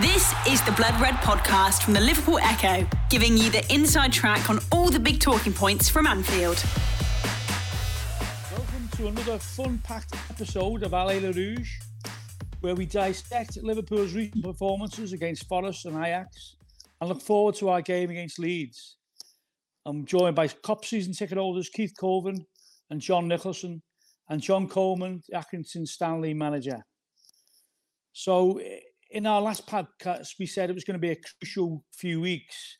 This is the Blood Red podcast from the Liverpool Echo, giving you the inside track on all the big talking points from Anfield. Welcome to another fun packed episode of Allez Les Rouges, where we dissect Liverpool's recent performances against Forest and Ajax and look forward to our game against Leeds. I'm joined by Kop season ticket holders Keith Culvin and John Nicolson, and John Coleman, Accrington Stanley manager. So, in our last podcast, we said it was going to be a crucial few weeks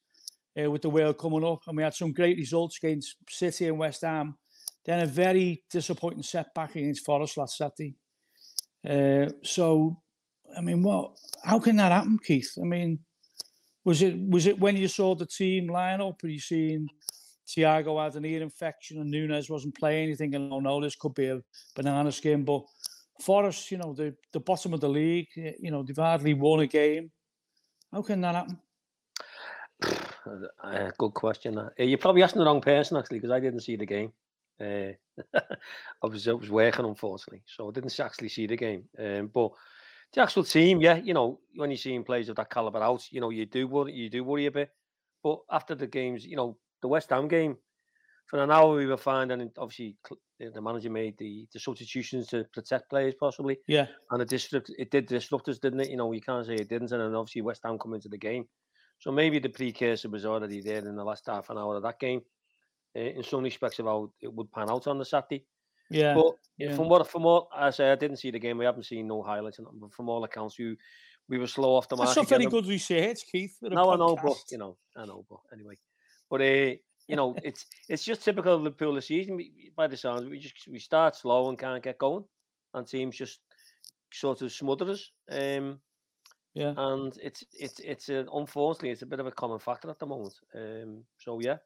uh, with the World coming up, and we had some great results against City and West Ham. Then a very disappointing setback against Forest last Saturday. Uh, so, I mean, what? How can that happen, Keith? I mean, was it was it when you saw the team line up? Were you seeing Thiago had an ear infection and Nunez wasn't playing? You thinking, oh no, this could be a banana skin, but Forest, you know, the, the bottom of the league, you know, they've hardly won a game. How can that happen? Uh, good question. Uh, you're probably asking the wrong person actually, because I didn't see the game. Uh, I was I was working unfortunately, so I didn't actually see the game. Um, but the actual team, yeah, you know, when you're seeing players of that caliber out, you know, you do worry, you do worry a bit. But after the games, you know, the West Ham game, for an hour we were fine, and obviously the manager made the, the substitutions to protect players possibly. Yeah. And it disrupt it did disrupt us, didn't it? You know, you can't say it didn't, and then obviously West Ham come into the game. So maybe the precursor was already there in the last half an hour of that game. Uh, in some respects of how it would pan out on the Saturday. Yeah. But yeah. from what from what I say, I didn't see the game. We haven't seen no highlights, but from all accounts, you we were slow off the mark. That's not very good research, Keith. No, I know, but you know, I know, but anyway. But uh, you know, it's it's just typical of Liverpool this season. By the sounds, we just we start slow and can't get going, and teams just sort of smother us. Um, yeah, and it's it's it's a, unfortunately it's a bit of a common factor at the moment. Um, so yeah,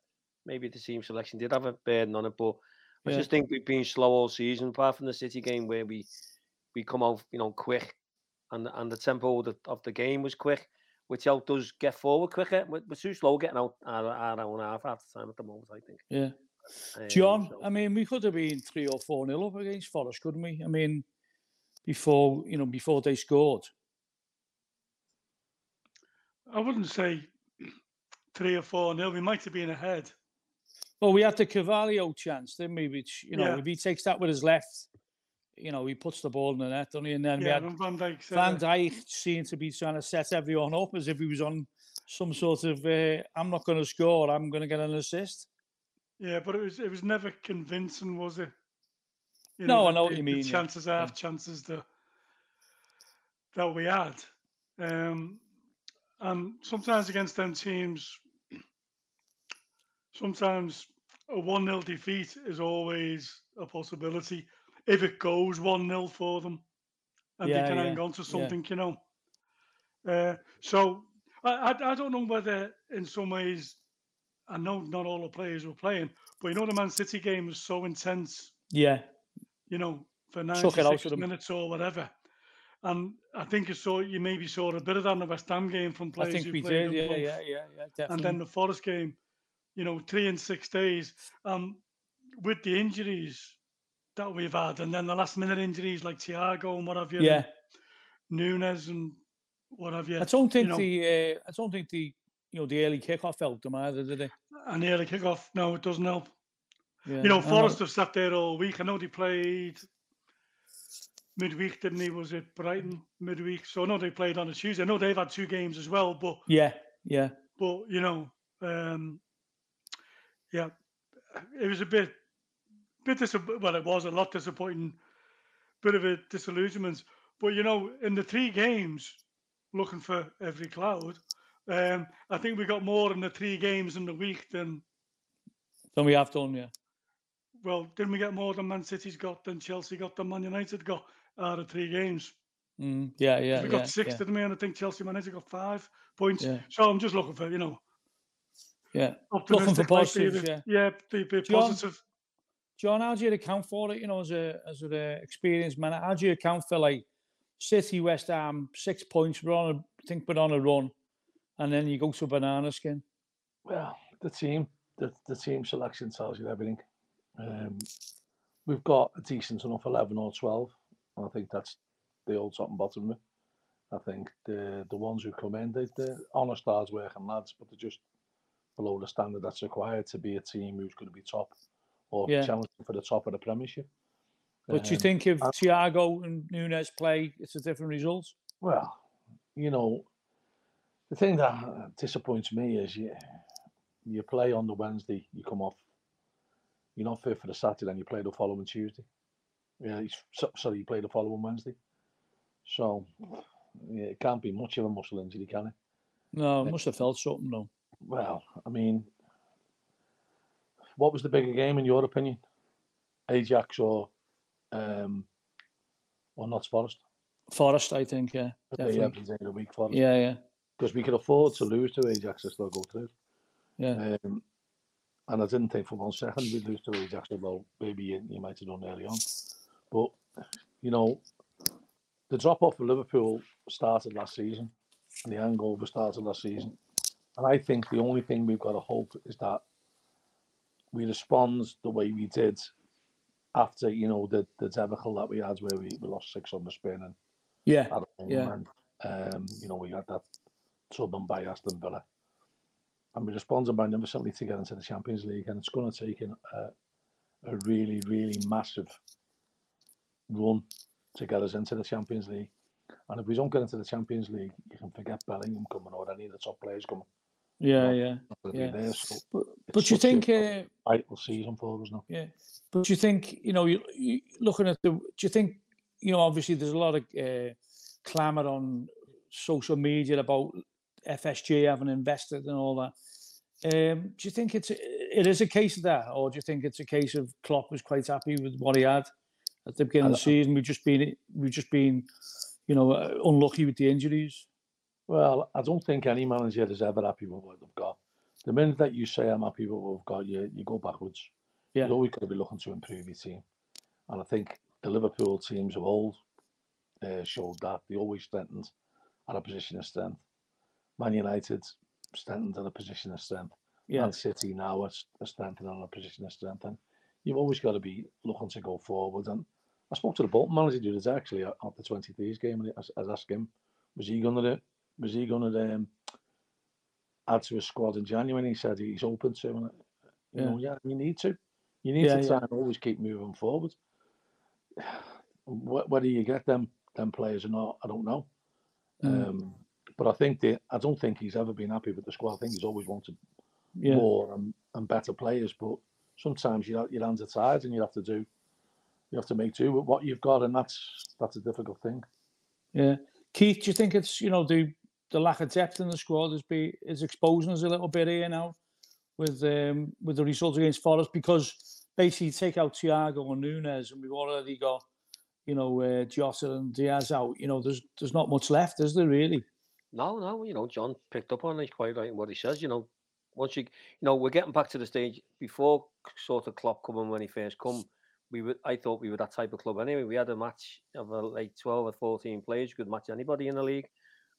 maybe the team selection did have a burden on it, but I just think we've been slow all season, apart from the City game where we we come out, you know, quick, and and the tempo of the, of the game was quick, which helped us get forward quicker. We're, we're too slow getting out our, our own half half the time at the moment, I think. yeah. Um, John, so- I mean, we could have been three or four nil up against Forest, couldn't we? I mean, before you know, before they scored. I wouldn't say three or four nil. We might have been ahead. Well, we had the Carvalho chance, didn't we? Which you know, Yeah. if he takes that with his left, you know, he puts the ball in the net, doesn't he? And then we had Van Dijk Van. Dijk seemed to be trying to set everyone up as if he was on some sort of uh, I'm not going to score, I'm going to get an assist. Yeah, but it was it was never convincing, was it? You No, I the- know what the- you the mean, yeah, chances, half chances that that we had, um, and sometimes against them teams, sometimes a one 0 defeat is always a possibility if it goes one 0 for them, and Yeah, they can yeah, hang on to yeah. something, you know. Uh, so I, I I don't know whether in some ways I know not all the players were playing, but you know the Man City game was so intense, Yeah, you know, for Took it out 96 minutes or whatever. And I think you saw you maybe saw a bit of that in the West Ham game from players. I think who we played did. Yeah, both. yeah, yeah, yeah, definitely. And then the Forest game, you know, three in six days. Um, with the injuries that we've had, and then the last minute injuries like Thiago and what have you, yeah, Nunez and what have you. I don't think know- the uh, I don't think the you know the early kickoff helped them either, did it? and the early kick-off, no, it doesn't help. Yeah, You know, I Forest have sat there all week. I know they played midweek, didn't he? Was it Brighton midweek? So I know they played on a Tuesday. I know they've had two games as well, but Yeah, yeah, but you know, um, yeah, it was a bit, bit disappointing. Well, it was a lot disappointing, bit of a disillusionment. But you know, in the three games, looking for every cloud, um, I think we got more in the three games in the week than than we have done. Yeah, well, didn't we get more than Man City's got than Chelsea got than Man United got out of three games? mm, yeah, yeah. we yeah, got six, yeah, didn't we? And I think Chelsea Man United got five points. Yeah. So I'm just looking for, you know, yeah. Looking for like, positives, yeah. Yeah, be, be positive. John, how do you account for it? You know, as a as an uh, experienced man, how do you account for like City, West Ham, six points? We're on a I think we're on a run, and then you go to banana skin. Well, the team, the, the team selection tells you everything. Um, we've got a decent enough 11 or 12. and I think that's the old top and bottom. I think the the ones who come in, they, they're honest, hard working lads, but they're just below the standard that's required to be a team who's going to be top or Yeah. challenging for the top of the Premiership. But do you Um, think if I- Thiago and Nunez play, it's a different result? Well, you know, the thing that disappoints me is you you play on the Wednesday, you come off, you're not fit for the Saturday, and you play the following Tuesday. Yeah, so- sorry, you play the following Wednesday. So yeah, it can't be much of a muscle injury, can it? No, Yeah. must have felt something though. Well, I mean, what was the bigger game in your opinion? Ajax or um, or not Forest? Forest, I think, yeah, Yeah, definitely. of week Forest. Yeah, yeah, because we could afford to lose to Ajax and still go through. yeah. Um, and I didn't think for one second we'd lose to Ajax, although maybe you, you might have done early on. But, you know, the drop off of Liverpool started last season and the hangover started last season. And I think the only thing we've got to hope is that we respond the way we did after, you know, the, the debacle that we had where we, we lost six on the spin and Yeah, Yeah. and um, you know we had that trouble by Aston Villa, and we responded magnificently to get into the Champions League, and it's going to take a, a really, really massive run to get us into the Champions League. And if we don't get into the Champions League, you can forget Bellingham coming or any of the top players coming. Yeah, yeah. Not going to Yeah. there. So But, but you think, uh, vital season for us now. yeah, but do you think, you know, you, you looking at the, do you think, you know, obviously there's a lot of uh, clamour on social media about FSG having invested and all that. Um, do you think it's it is a case of that, or do you think it's a case of Klopp was quite happy with what he had at the beginning of the season? We've just been we've just been, you know, uh, unlucky with the injuries. Well, I don't think any manager is ever happy with what they've got. The minute that you say I'm happy with what we've got, you, you go backwards. Yeah. You're always going to be looking to improve your team. And I think the Liverpool teams of old uh, showed that. They always strengthened at a position of strength. Man United strengthened at a position of strength. Yeah, Man City now are, s- are strengthening on a position of strength. And you've always got to be looking to go forward. And I spoke to the Bolton manager other actually at the 23s game and I asked him, was he going to was he going to um, add to his squad in January? He said he's open to. And, you know, yeah, you need to. You need Yeah, to try yeah. and always keep moving forward. Wh- Whether you get them them players or not, I don't know. Mm. Um, but I think that I don't think he's ever been happy with the squad. I think he's always wanted yeah, more and, and better players. But sometimes you your hands are tied and you have to do you have to make do with what you've got, and that's that's a difficult thing. yeah. Keith, do you think it's you know the the lack of depth in the squad is be is exposing us a little bit here now with um with the results against Forest because basically take out Thiago and Nunez and we've already got you know uh, Jota and Diaz out. You know, there's there's not much left, is there really? No, no, you know, John picked up on it quite right in what he says. You know, once you, you know, we're getting back to the stage before sort of Klopp coming when he first come. We were, I thought we were that type of club anyway. We had a match of uh, like twelve or fourteen players, you could match anybody in the league,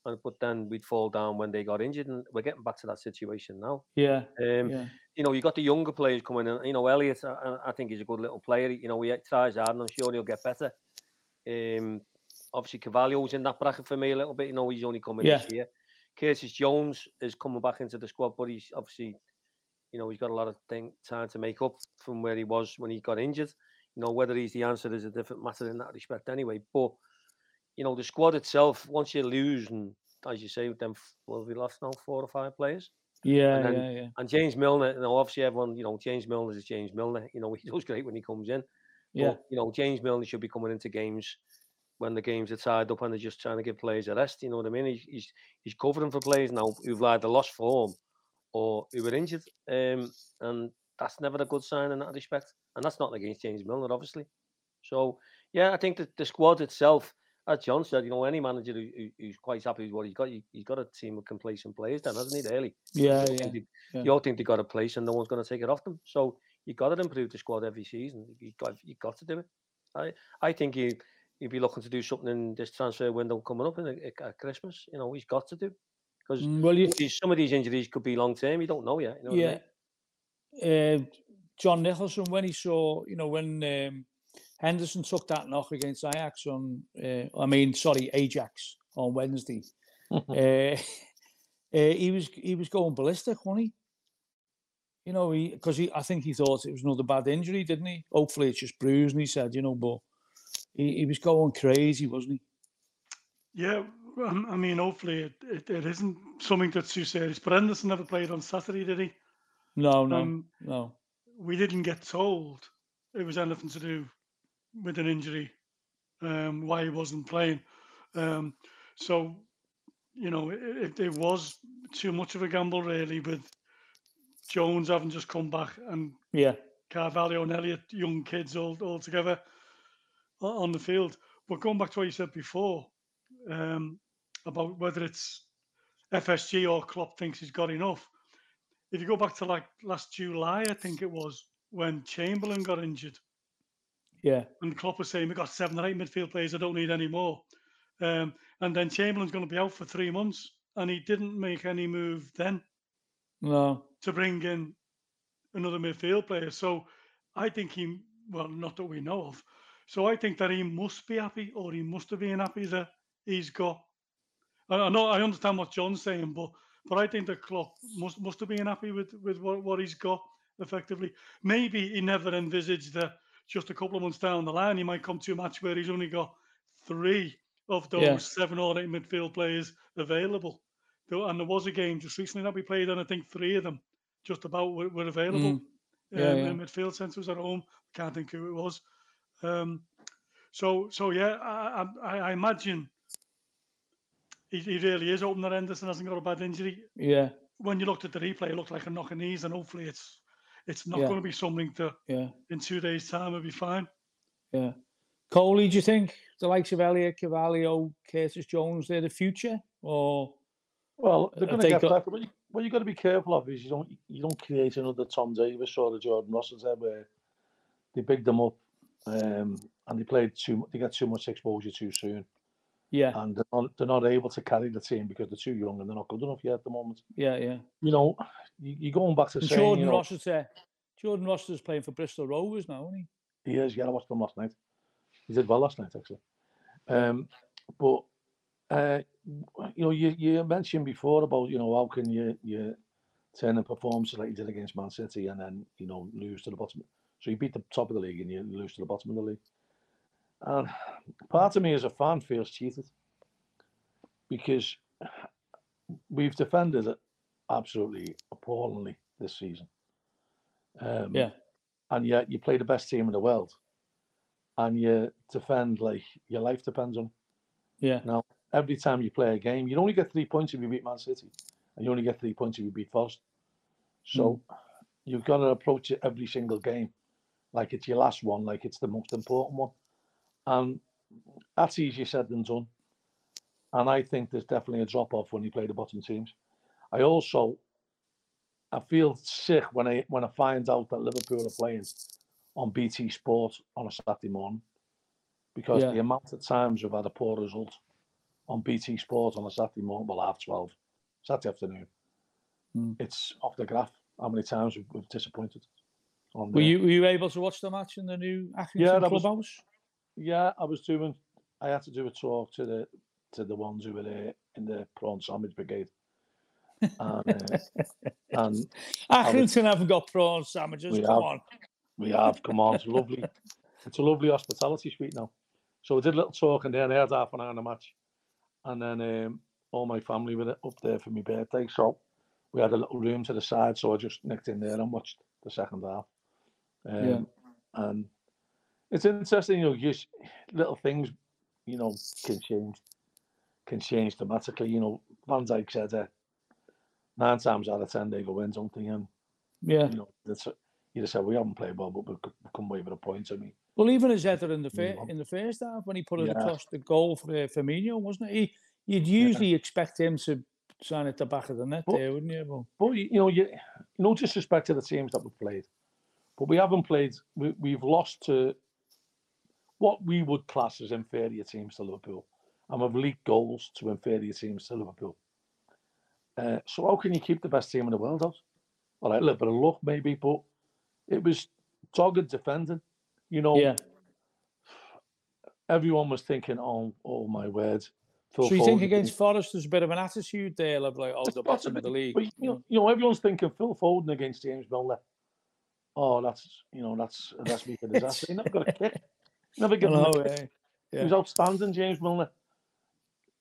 and but then we'd fall down when they got injured, and we're getting back to that situation now. Yeah, Um, yeah, you know, you got the younger players coming in. You know, Elliot, I, I- think he's a good little player. You know, he tries hard, and I'm sure he'll get better. Um, obviously, Carvalho's in that bracket for me a little bit. You know, he's only coming this year. Curtis Jones is coming back into the squad, but he's obviously, you know, he's got a lot of thing, time to make up from where he was when he got injured. You know, whether he's the answer is a different matter in that respect anyway. But, you know, the squad itself, once you lose, and as you say, then well, we lost now four or five players. yeah, then- yeah, yeah, And James Milner, you know, obviously everyone, you know, James Milner is James Milner. You know, he does great when he comes in. yeah. But, you know, James Milner should be coming into games when the games are tied up and they're just trying to give players a rest. You know what I mean? He's he's, he's covering for players now who've either lost form or who were injured. Um, and that's never a good sign in that respect. And that's not against James Milner, obviously. So, yeah, I think that the squad itself, as John said, you know, any manager who, who- who's quite happy with what he's got, he, he's got a team of complacent players then, hasn't he, really? Yeah, You yeah, think they- yeah. You all think they got a place and no one's going to take it off them. So you got to improve the squad every season. You got you got to do it. I I think he he'd be looking to do something in this transfer window coming up in a, at Christmas. You know, he's got to do because Mm, Well, you, some of these injuries could be long term. You don't know yet. You know what I yeah. mean? Uh, John Nicolson, when he saw, you know, when um, Henderson took that knock against Ajax on, uh, I mean, sorry, Ajax on Wednesday. uh, uh, he was he was going ballistic, wasn't he? You know, he because he I think he thought it was another bad injury, didn't he? Hopefully it's just bruising. He said, you know, but he, he was going crazy, wasn't he? Yeah, um, I mean, hopefully it, it, it isn't something that's too serious. But Henderson never played on Saturday, did he? No, no, Um, no. we didn't get told it was anything to do with an injury, um, why he wasn't playing. Um, so, you know, it, it, was too much of a gamble, really, with Jones having just come back and Yeah, Carvalho and Elliott, young kids all, all together on the field. But going back to what you said before um, about whether it's FSG or Klopp thinks he's got enough. If you go back to like last July, I think it was when Chamberlain got injured, yeah, and Klopp was saying we've got seven or eight midfield players. I don't need any more. Um, and then Chamberlain's going to be out for three months, and he didn't make any move then no, to bring in another midfield player. So I think he, well, not that we know of. So I think that he must be happy, or he must have been happy that he's got. I know I understand what John's saying, but but I think the club must must have been happy with with what, what he's got effectively. Maybe he never envisaged that just a couple of months down the line he might come to a match where he's only got three of those Yeah. seven or eight midfield players available. And there was a game just recently that we played, and I think three of them just about were, were available Mm. Yeah, um, yeah. midfield centres at home. Can't think who it was. Um, so so yeah, I, I, I imagine he, he really is hoping that Henderson hasn't got a bad injury. yeah, When you looked at the replay, it looked like a knock of knees, and hopefully it's it's not Yeah. going to be something that yeah, in two days' time it'll be fine. yeah. Coley, do you think the likes of Elliot, Carvalho, Curtis Jones, they're the future? Or Well, they're Have going to get got- better. What you, what you got to be careful of is you don't you don't create another Tom Davies or a Jordan Russell there where they big them up um, and they played too. They get too much exposure too soon, yeah, and they're not, they're not able to carry the team because they're too young and they're not good enough yet at the moment. yeah, yeah. You know, you, you're going back to And saying Jordan you know, Rossiter, Jordan Rossiter's playing for Bristol Rovers now, isn't he? He is, yeah, I watched him last night. He did well last night, actually. Um, but uh, you know, you, you mentioned before about you know how can you you turn a performance like you did against Man City and then you know lose to the bottom. So you beat the top of the league and you lose to the bottom of the league. And part of me as a fan feels cheated because we've defended it absolutely appallingly this season. Um, Yeah. and yet you play the best team in the world and you defend like your life depends on it. Yeah, now every time you play a game you only get three points if you beat man city and you only get three points if you beat Forest. so you've got to approach it every single game like it's your last one like it's the most important one and that's easier said than done and i think there's definitely a drop off when you play the bottom teams i also I feel sick when I when I find out that Liverpool are playing on BT Sport on a Saturday morning because Yeah. the amount of times we've had a poor result on BT Sport on a Saturday morning, well half twelve, Saturday afternoon, Mm. it's off the graph. How many times we've, we've disappointed? On were you were you able to watch the match in the new Accrington Yeah, clubhouse? Yeah, I was doing. I had to do a talk to the to the ones who were there in the prawn sandwich brigade, and, uh, and Accrington haven't got prawn sandwiches. Come have. on. We have, come on, it's lovely. It's a lovely hospitality suite now. So we did a little talk and then I had half an hour on the match. And then um, all my family were up there for my birthday. So we had a little room to the side. So I just nicked in there and watched the second half. Um, Yeah. And it's interesting, you know, just little things, you know, can change, can change dramatically. You know, Van Dijk said uh, nine times out of ten they go in, don't? And, Yeah. you know, that's you just said we haven't played well, but we come away with a point. I mean, Well, even his header in the fir- in the first half when he put it Yeah. across the goal for uh, Firmino, wasn't it? He, you'd usually expect him to sign at the back of the net But- there, wouldn't you? But but you you know, you no disrespect to the teams that we've played, but we haven't played. We, we've lost to what we would class as inferior teams to Liverpool, and we've leaked goals to inferior teams to Liverpool. Uh, so how can you keep the best team in the world out? All right, a little bit of luck maybe, but it was dogged defending. You know, yeah, everyone was thinking, "Oh, oh my word, So you think against Forest there's a bit of an attitude there of like, oh, the bottom of the league. But, you, know, you know, everyone's thinking Phil Foden against James Milner. Oh, that's you know, that's that's recipe for disaster. he never got a kick. Never know, him oh, a kick. yeah. He was outstanding, James Milner.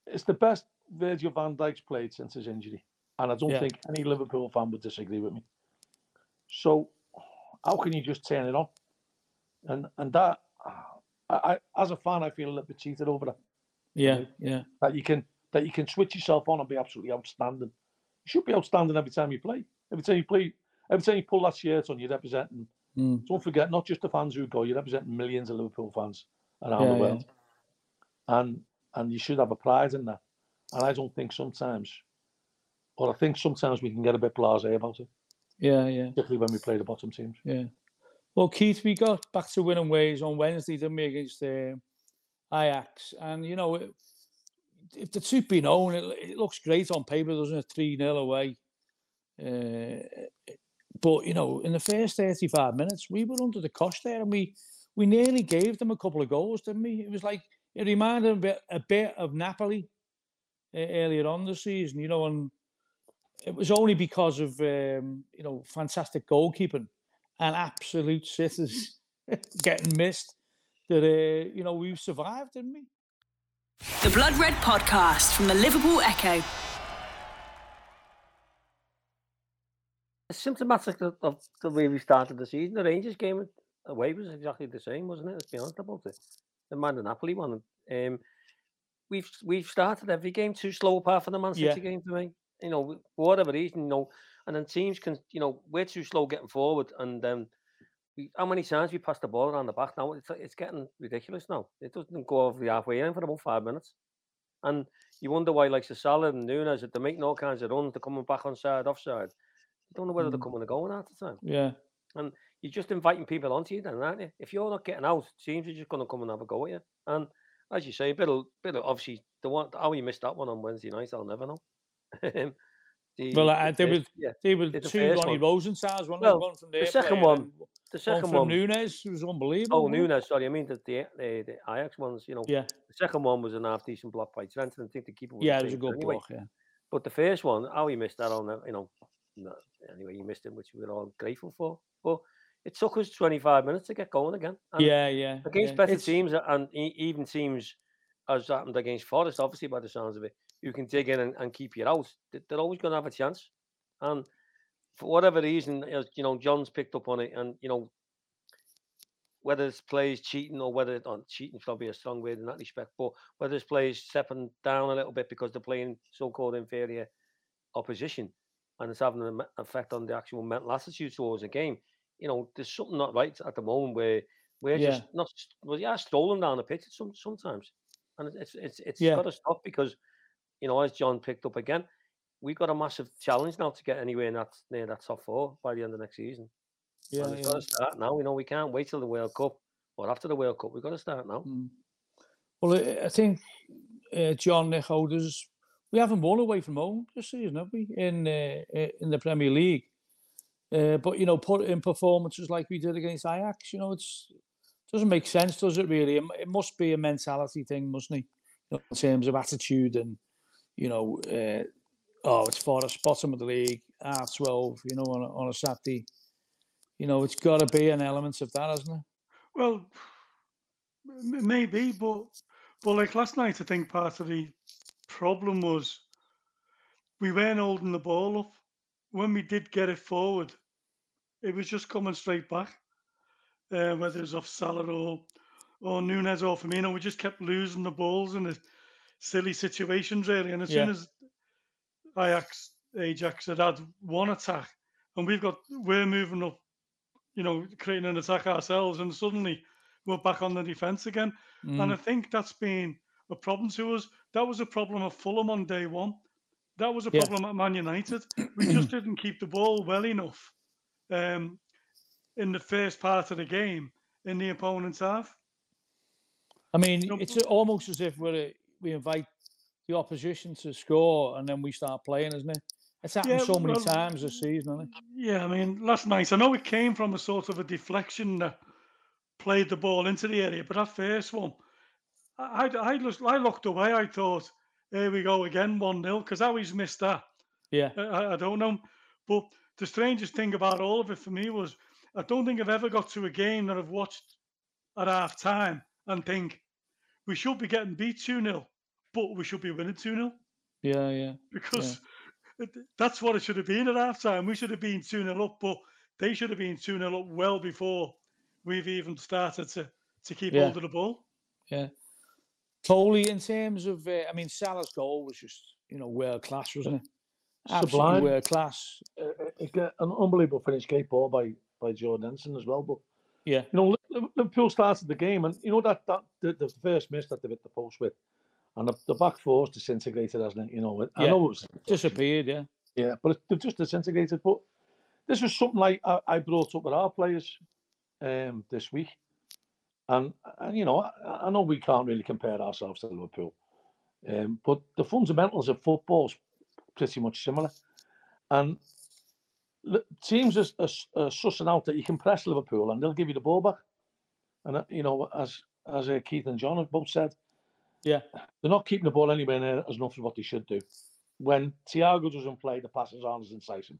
It's the best Virgil van Dijk's played since his injury. And I don't Yeah. think any Liverpool fan would disagree with me. So how can you just turn it on? And and that I, I as a fan I feel a little bit cheated over that. Yeah, yeah, That you can that you can switch yourself on and be absolutely outstanding. You should be outstanding every time you play. Every time you play, every time you pull that shirt on, you're representing Mm. don't forget, not just the fans who go, You represent millions of Liverpool fans around Yeah, the yeah. world. And and you should have a pride in that. And I don't think sometimes, or I think sometimes we can get a bit blasé about it, yeah, yeah, particularly when we play the bottom teams. yeah. Well, Keith, we got back to winning ways on Wednesday, didn't we, against uh, Ajax? And you know, it, if the truth be known, it, it looks great on paper, doesn't it? Three 0 away. Uh, but you know, in the first thirty-five minutes, we were under the cosh there, and we we nearly gave them a couple of goals, didn't we? It was like it reminded a bit a bit of Napoli uh, earlier on the season, you know, and it was only because of um, you know fantastic goalkeeping and absolute sitters getting missed that uh, you know we survived, didn't we? The Blood Red Podcast from the Liverpool Echo. Symptomatic of, of the way we started the season. The Rangers game away was exactly the same, wasn't it? Let's be honest about it. The Man Napoli one. Um, we've we've started every game too slow apart from the Man City Yeah. game for me. You know, for whatever reason, you know, and then teams can, you know, we're too slow getting forward, and um, we, how many times we pass the ball around the back now? It's it's getting ridiculous now. It doesn't go over the halfway in for about five minutes, and you wonder why, like Salah and Nunez, that they're making all kinds of runs, they're coming back on side, offside. You don't know whether they're Mm. coming or going at the time. Yeah, And You're just inviting people onto you, then, aren't you? If you're not getting out, teams are just going to come and have a go at you. And as you say, a bit of, bit of obviously the one how you missed that one on Wednesday night, I'll never know. The, Well, uh, the there was- yeah, they were Did the two Ronnie one. Rosenthal's one, Well, one from there. second one, the one second from one. Nunez was unbelievable. Oh? Nunez. Sorry, I mean the the, the, the Ajax ones. You know, Yeah, the second one was an half decent block by Trent, and I think the keeper was yeah, it was a good anyway. block. Yeah, But the first one, how he missed that on, the- you know, no, anyway, you missed him, which we were all grateful for. But it took us 25 minutes to get going again. And yeah, yeah. against yeah. better It's- teams and even teams as happened against Forest, obviously by the sounds of it, you can dig in and, and keep you out. they- They're always going to have a chance. And for whatever reason, as you know, John's picked up on it, and you know, whether it's players cheating or whether oh, cheating probably a strong word in that respect, but whether it's players stepping down a little bit because they're playing so-called inferior opposition, and it's having an effect on the actual mental attitude towards the game. You know, there's something not right at the moment where we're Yeah. just not well, yeah, strolling down the pitch some, sometimes, and it's it's it's Yeah. got to stop because you know, as John picked up again, we've got a massive challenge now to get anywhere in that near that top four by the end of next season. yeah, and it's yeah. got to start now. We know we can't wait till the World Cup or after the World Cup. We've got to start now. Mm. Well, I- I think uh, John Nick Holders, we haven't won away from home this season, have we? In uh, uh, in the Premier League, uh, but you know, put in performances like we did against Ajax, you know, it's doesn't make sense, does it? Really, it, must be a mentality thing, mustn't it? You know, in terms of attitude and you know, uh, oh, it's for us bottom of the league, half twelve, you know, on a, on a Saturday. You know, it's got to be an element of that, hasn't it? Well, maybe, but but like last night, I think part of the problem was we weren't holding the ball up. When we did get it forward, it was just coming straight back. Uh, whether it's off Salah or or Nunez or Firmino, we just kept losing the balls in the silly situations really. And as soon as Ajax Ajax had had one attack, and we've got we're moving up, you know, creating an attack ourselves, and suddenly we're back on the defense again. And I Mm. think that's been a problem to us. That was a problem of Fulham on day one. That was a Yeah. problem at Man United. We just didn't keep the ball well enough um, in the first part of the game in the opponent's half. I mean, No, it's almost as if we're, we invite the opposition to score and then we start playing, isn't it? It's happened Yeah, so many well, times this season, hasn't it? Yeah, I mean, last night, I know it came from a sort of a deflection that played the ball into the area, but that first one, I, I, I, just, I looked away. I thought here we go again, 1 0, because how he's missed that, Yeah. I- I, I don't know. But the strangest thing about all of it for me was I don't think I've ever got to a game that I've watched at half time and think we should be getting beat 2 0, but we should be winning 2 0 Yeah. Yeah. because it- that's what it should have been at half time. We should have been 2 0 up, but they should have been 2 0 up well before we've even started to, to keep Yeah. hold of the ball. Yeah. Totally. In terms of, uh, I mean, Salah's goal was just you know world class, wasn't it? Absolutely Sublime. world class. Uh, an unbelievable finish, gate ball by by Jordan Henderson as well. But Yeah. you know, Liv- Liverpool started the game, and you know that that the, the first miss that they hit the post with, and the, the back four's disintegrated, hasn't it? You know, I Yeah. know it was Disappeared. Yeah. Yeah, but it- they've just disintegrated. But this was something like I, I brought up with our players um, this week, and, and you know, I, I know we can't really compare ourselves to Liverpool, um, but the fundamentals of football's pretty much similar, and teams are, are, are sussing out that you can press Liverpool and they'll give you the ball back, and uh, you know, as as uh, Keith and John have both said, Yeah. they're not keeping the ball anywhere near as enough as what they should do when Thiago doesn't play, the passes aren't as incisive.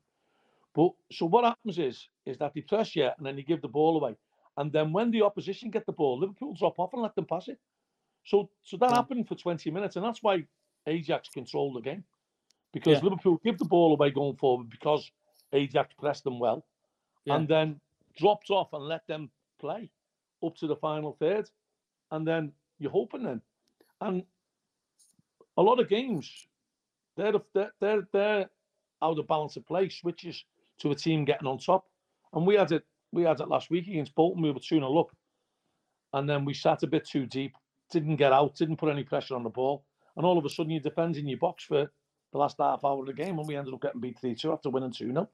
But so what happens is is that they press you and then they give the ball away. And then when the opposition get the ball, Liverpool drop off and let them pass it. So so that Yeah. happened for 20 minutes, and that's why Ajax controlled the game. Because Yeah. Liverpool give the ball away going forward because Ajax pressed them well Yeah. and then dropped off and let them play up to the final third. And then you're hoping then. And a lot of games, they're, they're, they're, they're out of balance of play, switches to a team getting on top. And we had it we had it last week against Bolton. We were 2 0 up. And then we sat a bit too deep, didn't get out, didn't put any pressure on the ball. And all of a sudden, you defend in your box for the last half hour of the game. And we ended up getting beat 3 2 after winning 2 0.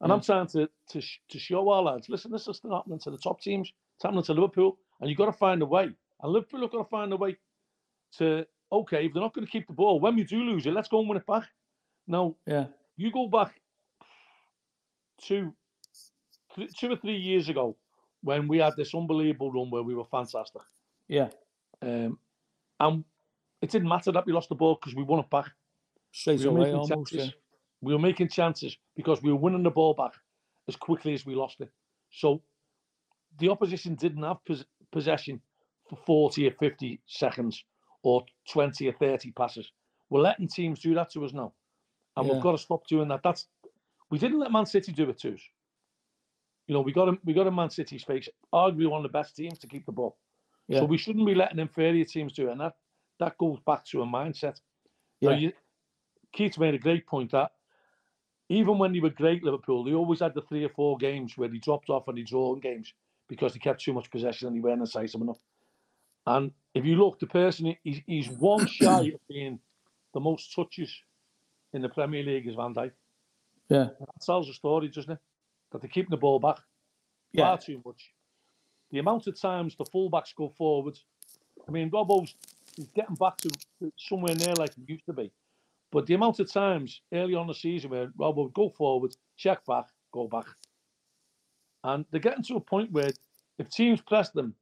And I'm mm. trying to, to, to show our lads listen, this is still happening to the top teams, it's happening to Liverpool. And you've got to find a way. And Liverpool have got to find a way to, okay, if they're not going to keep the ball, when we do lose it, let's go and win it back. Now, Yeah. you go back two, th- two or three years ago when we had this unbelievable run where we were fantastic. Yeah. Um, and it didn't matter that we lost the ball because we won it back. Straight We were, away making almost. Yeah. chances, we were making chances because we were winning the ball back as quickly as we lost it. So the opposition didn't have pos- possession for 40 or 50 seconds or 20 or 30 passes. We're letting teams do that to us now. And Yeah. we've got to stop doing that. That's we didn't let Man City do it to us. You know, we got him we got a Man City's face, arguably one of the best teams to keep the ball. Yeah. So we shouldn't be letting inferior teams do it. And that that goes back to a mindset. Now, Yeah. you, Keith made a great point that even when they were great, Liverpool, they always had the three or four games where they dropped off and they drawn games because they kept too much possession and they weren't incisive enough. And if you look, the person he's, he's one shy of being the most touches in the Premier League is Van Dijk. Yeah. That tells a story, doesn't it? That they're keeping the ball back Yeah. far too much. The amount of times the fullbacks go forward. I mean, Robbo's he's getting back to, to somewhere near like he used to be. But the amount of times early on the season where Robbo would go forward, check back, go back. And they're getting to a point where if teams press them,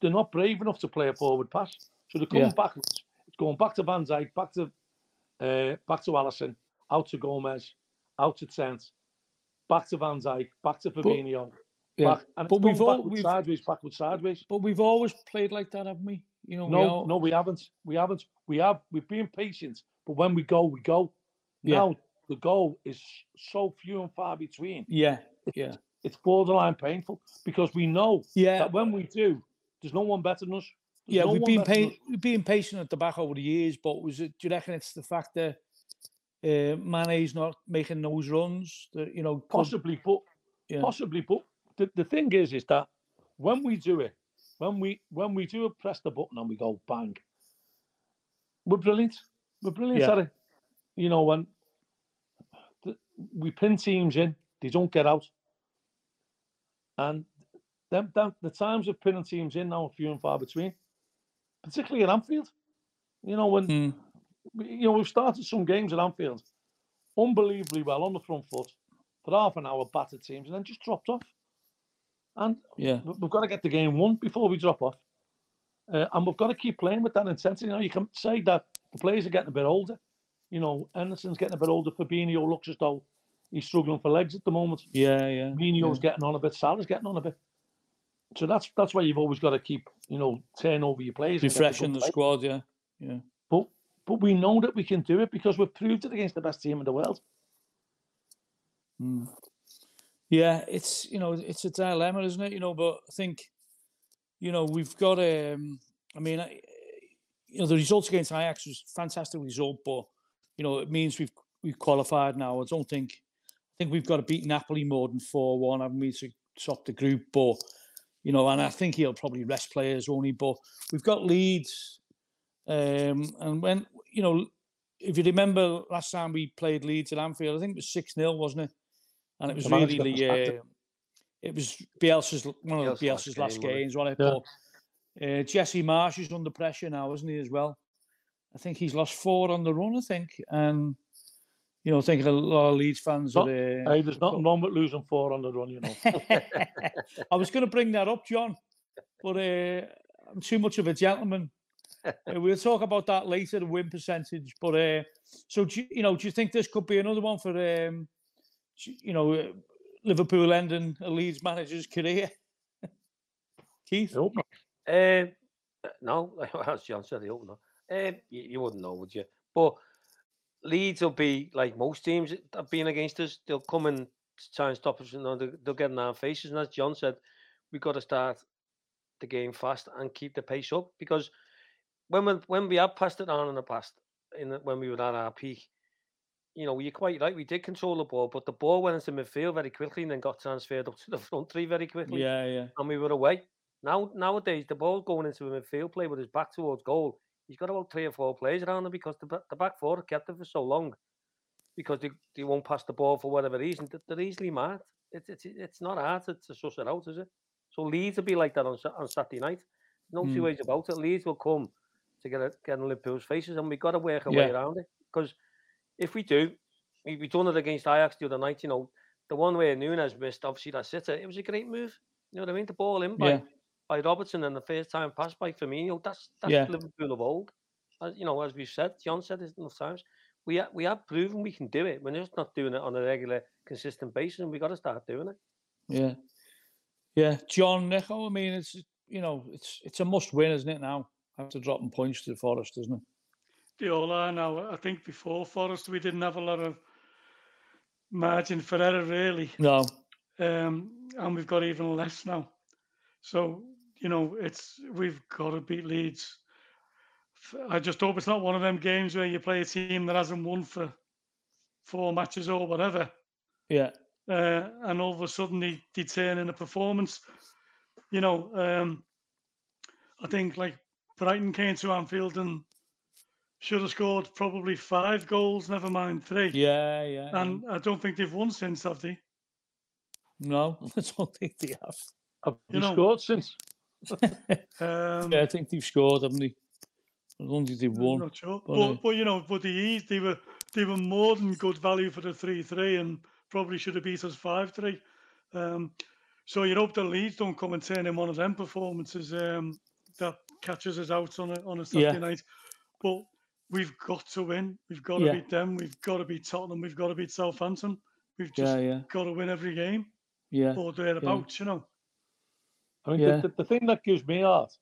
they're not brave enough to play a forward pass. So they're coming Yeah. backwards. It's going back to Van Dijk, back to uh, back to Alisson, out to Gomez, out to Trent, back to Van Dijk, back to Fabinho. Yeah. back, and But we've all- backwards, we've- sideways, backwards, sideways. But we've always played like that, haven't we? You know, we No, all- no, we haven't. We haven't. We have. We've been patient, but when we go, we go. Yeah. Now the goal is so few and far between. Yeah. Yeah. It's borderline painful because we know Yeah. that when we do, there's no one better than us. There's Yeah, no we've been pa- we've been patient at the back over the years, but was it? Do you reckon it's the fact that uh, Mane's not making those runs? That you know, could- Possibly, but yeah, possibly, but the, the thing is, is that when we do it, when we when we do it, press the button and we go bang, we're brilliant. We're brilliant Yeah. at it. You know, when the, we pin teams in, they don't get out, and them, them the times of pinning teams in now are few and far between, particularly at Anfield. You know when Mm, you know, we've started some games at Anfield unbelievably well on the front foot for half an hour, battered teams, and then just dropped off. And yeah, we- we've got to get the game won before we drop off. Uh, and we've got to keep playing with that intensity. You know, you can say that the players are getting a bit older. You know, Henderson's getting a bit older. Fabinho looks as though he's struggling for legs at the moment. Yeah, yeah. Mino's getting on a bit. Salah's getting on a bit. So that's that's why you've always got to keep, you know, turn over your players. Refreshing the squad, yeah. Yeah. But we know that we can do it because we've proved it against the best team in the world. Mm. Yeah, it's you know it's a dilemma, isn't it? You know, but I think you know we've got um I mean, I, you know, the results against Ajax was a fantastic result, but you know it means we've we've qualified now. I don't think I think we've got to beat Napoli more than four one, haven't we, to top the group? But you know, and I think he'll probably rest players only. But we've got Leeds, um, and when you know, if you remember last time we played Leeds at Anfield, I think it was six 0 wasn't it? And it was The really the uh, it was Bielsa's one of the Bielsa's Bielsa's last last game, games, wasn't it? Yeah. But uh, Jesse Marsch is under pressure now, isn't he, as well? I think he's lost four on the run, I think. And, you know, I think a lot of Leeds fans Not- are. Uh, Hey, there's nothing wrong with losing four on the run, you know. I was going to bring that up, John, but uh, I'm too much of a gentleman. Uh, we'll talk about that later, the win percentage. But uh, so, do you, you know, do you think this could be another one for, um, you know, uh, Liverpool ending a Leeds manager's career? Keith? Not. Um, no, as John said, the opener. Um, you, you wouldn't know, would you? But Leeds will be like most teams that have been against us. They'll come and try and stop us. Know, they'll, they'll get in our faces. And as John said, we've got to start the game fast and keep the pace up because when we when we have passed it on in the past, in the, when we were at our peak, you know, you're quite right. We did control the ball, but the ball went into midfield very quickly and then got transferred up to the front three very quickly Yeah, yeah. and we were away. Now nowadays the ball going into a midfield play with his back towards goal. He's got about three or four players around him because the, the back four kept it for so long because they, they won't pass the ball for whatever reason. They're, easily marked. It's it's it's not hard to, to suss it out, is it? So Leeds will be like that on on Saturday night. No two Mm. ways about it. Leeds will come to get a, get in Liverpool's faces, and we've got to work our Yeah. way around it. Because if we do, we we done it against Ajax the other night. You know, the one where Nunez missed, obviously that's it. It was a great move. You know what I mean? The ball in by Yeah. by Robertson and the first time pass by Firmino. That's that's Yeah. Liverpool of old. As you know, as we've said, John said it enough times. We ha- we have proven we can do it. We're just not doing it on a regular, consistent basis, and we got to start doing it. Yeah. Yeah. John Nico, I mean, it's, you know, it's it's a must win, isn't it, now? After dropping points to Forest, isn't it? They all are now. I think before Forest, we didn't have a lot of margin for error, really. No. um, and we've got even less now. So you know, it's we've got to beat Leeds. I just hope it's not one of them games where you play a team that hasn't won for four matches or whatever, Yeah. uh, and all of a sudden they, they turn in a performance. You know, um, I think like Brighton came to Anfield and should have scored probably five goals, never mind three. Yeah, yeah. And I don't think they've won since, have they? no, I don't think they have. Have You you know- scored since? Um, Yeah, I think they've scored, haven't they? I don't think they've I'm won. not sure, but, but, uh, but, you know, but the E's they were they were more than good value for the three three, and probably should have beat us five three. Um, so you hope the Leeds don't come and turn in one of them performances um, that catches us out on a on a Saturday Yeah. night. But we've got to win. We've got to Yeah. beat them. We've got to beat Tottenham. We've got to beat Southampton. We've just Yeah, yeah, got to win every game yeah. or thereabouts. You know. I mean, Yeah. the, the, the thing that gives me heart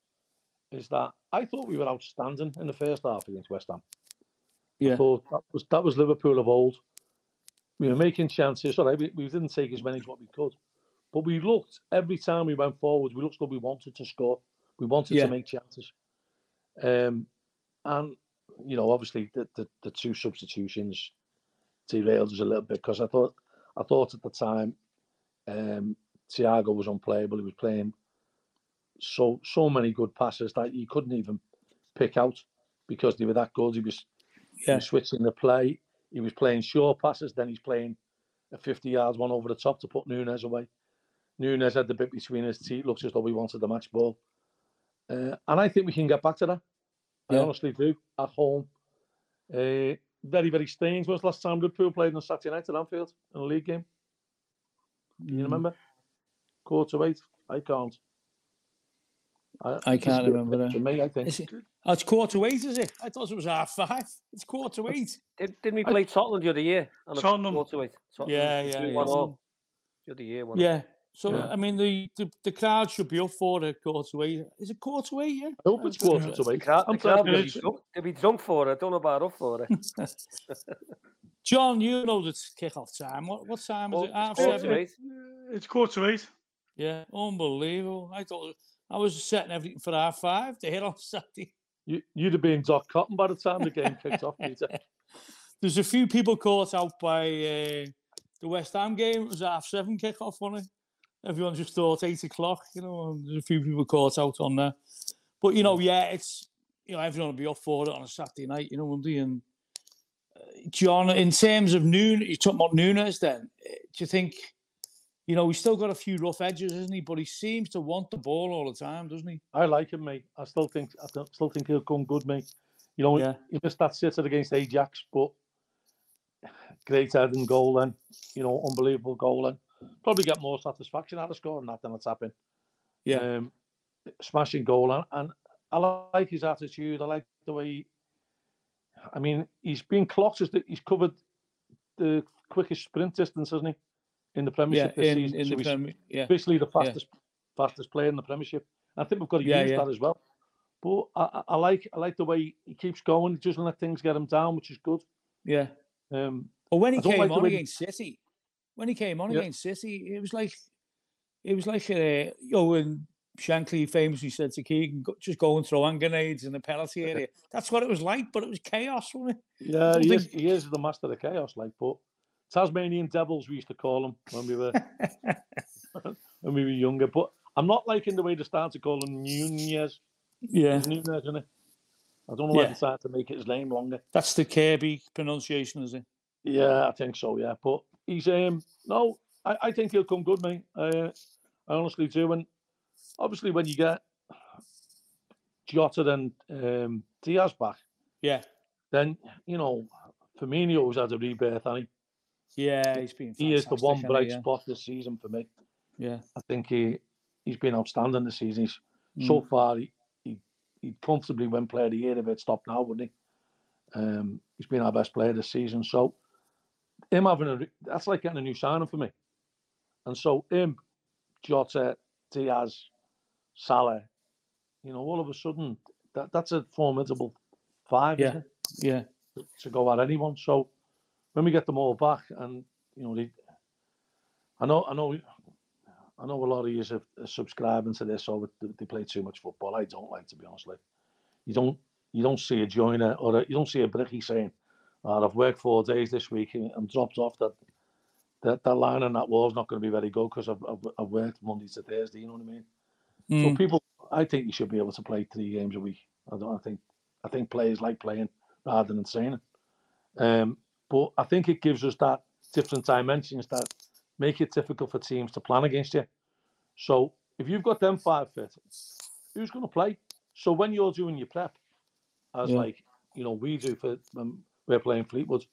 is that I thought we were outstanding in the first half against West Ham. I Yeah. thought that was that was Liverpool of old. We were making chances. All right, we, we didn't take as many as what we could, but we looked every time we went forward. We looked like we wanted to score. We wanted Yeah. to make chances. Um, and you know, obviously the the, the two substitutions derailed us a little bit because I thought I thought at the time um, Thiago was unplayable. He was playing so so many good passes that you couldn't even pick out because they were that good. He was, he was switching the play. He was playing short passes. Then he's playing a 50 yards one over the top to put Nunez away. Nunez had the bit between his teeth. Looks as though we wanted the match ball. Uh, and I think we can get back to that. I honestly do. At home. Uh, very, very strange. When was the last time Liverpool played on Saturday night at Anfield in a league game? Can you Mm. remember? Quarter to eight? I can't. I can't remember that. To me, I think. Is it? Oh, it's quarter eight, is it? I thought it was half five. It's quarter eight. Did, didn't we play Tottenham the other year? on a Tottenham. quarterweight? Tottenham, Yeah, yeah, drew yeah. One all. The other year, wasn't it? Yeah. So Yeah. I mean, the, the the crowd should be up for it. quarter eight. Is it quarter eight? Yeah. I hope it's quarter to eight. crowd, I'm the crowd glad will be drunk, they'll be drunk for it. I don't know about up for it. John, you know the kick-off time. What what time is Oh, it? Half it's quarter seven. to eight. It's quarter eight. Yeah, unbelievable. I thought I was setting everything for half five to hit on Saturday. You, you'd have been Doc Cotton by the time the game kicked off, Peter. There's a few people caught out by uh, the West Ham game. It was half seven kick-off, wasn't it? Everyone just thought eight o'clock. You know, and there's a few people caught out on that. But you know, yeah, it's you know everyone will be up for it on a Saturday night. You know, won't they? And uh, John, in terms of noon, you talking about Nunez. Then uh, do you think? You know, he's still got a few rough edges, isn't he? But he seems to want the ball all the time, doesn't he? I like him, mate. I still think I still think he'll come good, mate. You know, Yeah. he missed that sitter against Ajax, but great head and goal then. You know, unbelievable goal then. Probably get more satisfaction out of scoring that than it's happened. Yeah. Um, smashing goal and, and I like his attitude. I like the way. He, I mean, he's been clocked as the, he's covered the quickest sprint distance, hasn't he? In the Yeah, Premiership this in, season. in So the Yeah, basically the fastest fastest player in the Premiership. I think we've got to Yeah, use yeah. that as well. But I, I- like I like the way he keeps going. He doesn't let things get him down, which is good. yeah. Um, But when he came like the on against City, when he came on Yeah. against City, it was like, it was like, uh, you know, when Shankly famously said to Keegan, just go and throw hand grenades in the penalty area. That's what it was like, but it was chaos, wasn't it? yeah, he think- is, he is the master of chaos. Like, but Tasmanian Devils we used to call him when we were when we were younger. But I'm not liking the way they start to call him Nunez. Yeah, Nunez, isn't it? I don't know why Yeah. they started to make his name longer. that's the Kirby pronunciation, is it? Yeah, I think so. Yeah, but he's um no, I, I think he'll come good, mate. Uh, I honestly do. And obviously, when you get Jota and um, Diaz back, Yeah, then you know Firmino's had a rebirth, and yeah, he's been. he, he is the one bright he? yeah. spot this season for me. Yeah, I think he he's been outstanding this season. He's so Mm. far he, he he comfortably win player of the year if it stopped now, wouldn't he? Um, he's been our best player this season. So him having a that's like getting a new signing for me. And so him, Jota, Diaz, Salah, you know, all of a sudden that that's a formidable five, Yeah. yeah, to go at anyone. So when we get them all back, and you know, they, I know, I know, I know a lot of you are subscribing to this, they- they play too much football. I don't like, to be honest. Like, you don't, you don't see a joiner or a, you don't see a bricky saying, oh, "I've worked four days this week and, and dropped off that." That, that line and that wall is not going to be very good because I've, I've, I've worked Monday to Thursday. You know what I mean? So Mm. people, I think you should be able to play three games a week. I don't. I think. I think players like playing rather than saying it. Um, but I think it gives us that different dimensions that make it difficult for teams to plan against you. So if you've got them five fit, who's going to play? So when you're doing your prep, as Yeah. like you know we do for when we're playing Fleetwood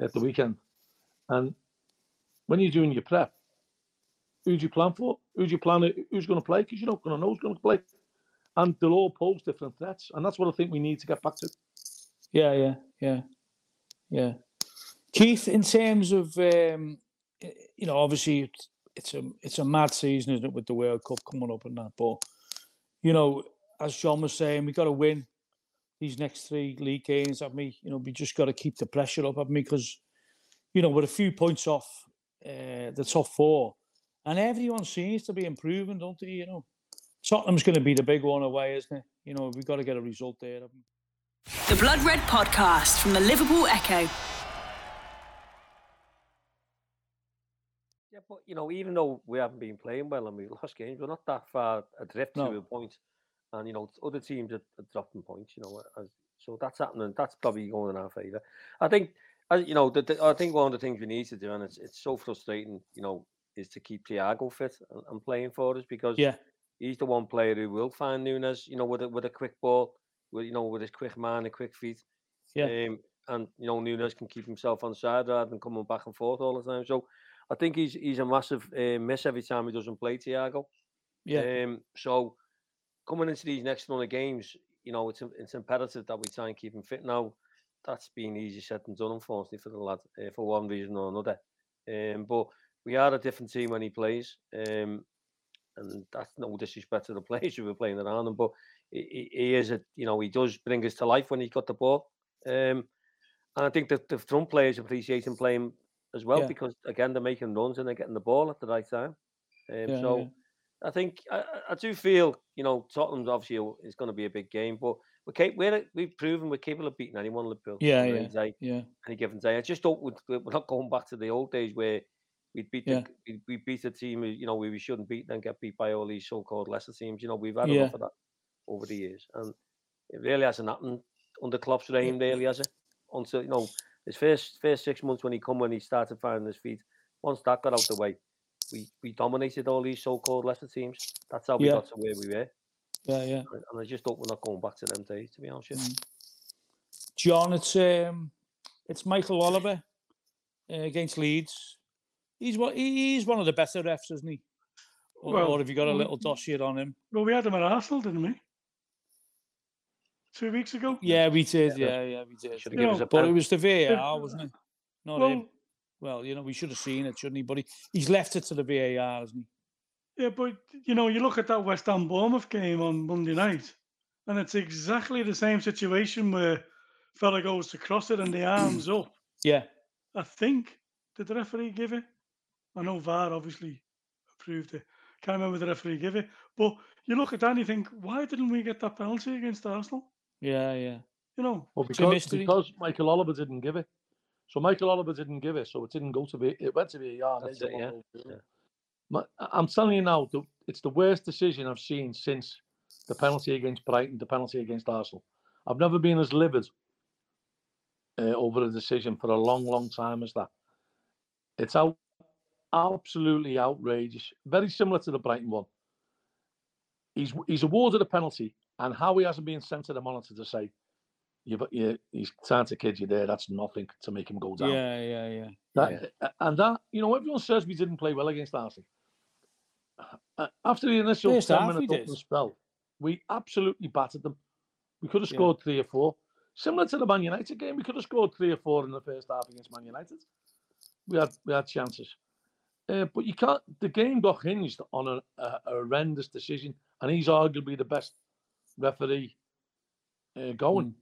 at the weekend, and when you're doing your prep, who do you plan for? Who do you plan? Who's going to play? Because you're not going to know who's going to play, and they'll all pose different threats, and that's what I think we need to get back to. Yeah, yeah, yeah, yeah. Keith, in terms of um, you know, obviously it's, a it's a mad season, isn't it, with the World Cup coming up and that. But you know, as John was saying, we got to win these next three league games. Have me, you know, we just got to keep the pressure up. Have me because you know we're a few points off uh, the top four, and everyone seems to be improving, don't they? You know, Tottenham's going to be the big one away, isn't it? You know, we've got to get a result there. The Blood Red Podcast from the Liverpool Echo. Yeah, but you know, even though we haven't been playing well and we lost games, we're not that far adrift No. to a point. And you know, other teams are, are dropping points. You know, as, so that's happening. That's probably going in our favour. I think, as you know, the, the, I think one of the things we need to do, and it's it's so frustrating, you know, is to keep Thiago fit and, and playing for us because Yeah, he's the one player who will find Nunez, you know, with a with a quick ball, with you know, with his quick man and quick feet. Yeah. Um, and you know, Nunez can keep himself on side rather than coming back and forth all the time. So I think he's he's a massive uh, miss every time he doesn't play Thiago. yeah. Um, so coming into these next run of games, you know, it's it's imperative that we try and keep him fit. Now, that's been easy said than done, unfortunately, for the lad, uh, for one reason or another. Um, but we are a different team when he plays, um, and that's no disrespect to the players who were playing around him, but he, he is a, you know, he does bring us to life when he's got the ball. Um, and I think that the front players appreciate him playing as well Yeah. because again they're making runs and they're getting the ball at the right time. Um, Yeah, so yeah. I think I, I- do feel you know Tottenham's obviously is going to be a big game, but we're cap- we're we've proven we're capable of beating anyone. Liverpool. Yeah, yeah. day, Yeah, any given day. I just don't we're we're not going back to the old days where we beat Yeah. the, we, beat a team you know we, we shouldn't beat and get beat by all these so-called lesser teams. You know we've had Yeah. enough of that over the years, and it really hasn't happened under Klopp's reign. Really has it? Until you know his first first six months when he come when he started finding his feet. Once that got out the way, we we dominated all these so-called lesser teams. That's how we Yeah. got to where we were, yeah, yeah. and and I just hope we're not going back to them days. To be honest, with you. John, it's um, it's Michael Oliver uh, against Leeds. He's what he's one of the better refs, isn't he? Or, Well, or have you got a little dossier on him? Well, we had him at Arsenal, didn't we? Two weeks ago. Yeah, we did. Yeah, yeah, we did. Should You have given us know, a But it was the VAR, wasn't it? Not Well, him. Well, you know, we should have seen it, shouldn't he? But he, he's left it to the VAR, hasn't yeah, but you know, you look at that West Ham Bournemouth game on Monday night, and it's exactly the same situation where fella goes to cross it and the arms up. Yeah, I think did the referee give it? I know VAR obviously approved it. Can't remember the referee give it. But you look at that and you think, why didn't we get that penalty against Arsenal? yeah, yeah. You know, Well, because, because Michael Oliver didn't give it. So Michael Oliver didn't give it, so it didn't go to be. It went to be a yard. That's it, yeah, yeah. I'm telling you now, the, it's the worst decision I've seen since the penalty against Brighton, the penalty against Arsenal. I've never been as livid uh, over a decision for a long, long time as that. It's out, absolutely outrageous. Very similar to the Brighton one. He's he's awarded a penalty, and how he hasn't been sent to the monitor to say, "You've you, he's trying to kid you there." That's nothing to make him go down. Yeah, yeah, yeah. That, a- And that, you know, everyone says we didn't play well against Arsenal. Uh, After the initial First 10 half we minute did. opening spell, we absolutely battered them. We could have Yeah. scored three or four. Similar to the Man United game, we could have scored three or four in the first half against Man United. We had we had chances. Uh, but you can't. The game got hinged on a, a, a horrendous decision, and he's arguably the best referee uh, going. Mm.